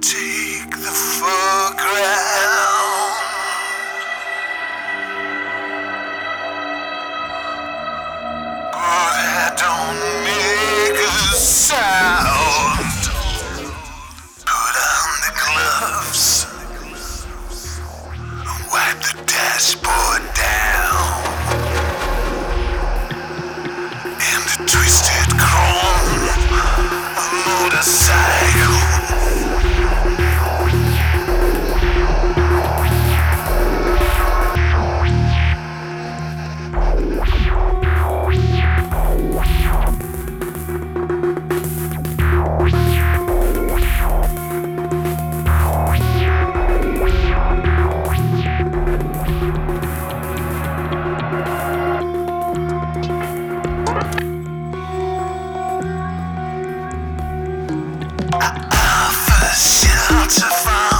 take the fall. to find.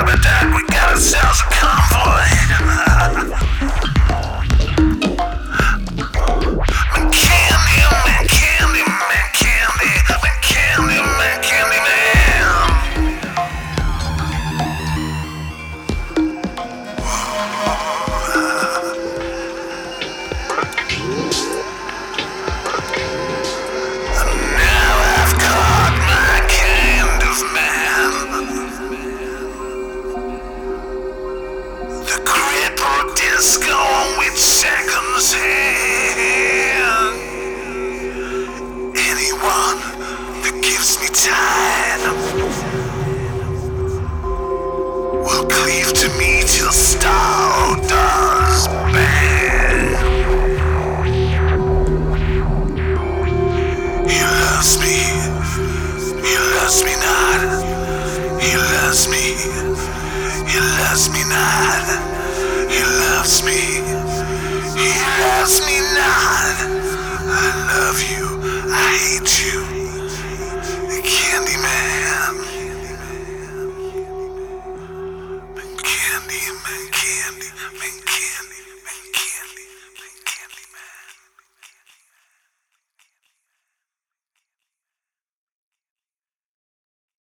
about that. We got ourselves a convoy. to meet your star man. He loves me. He loves me not. He loves me. He loves me not. He loves me. He loves me not. I love you. I hate you. I mean,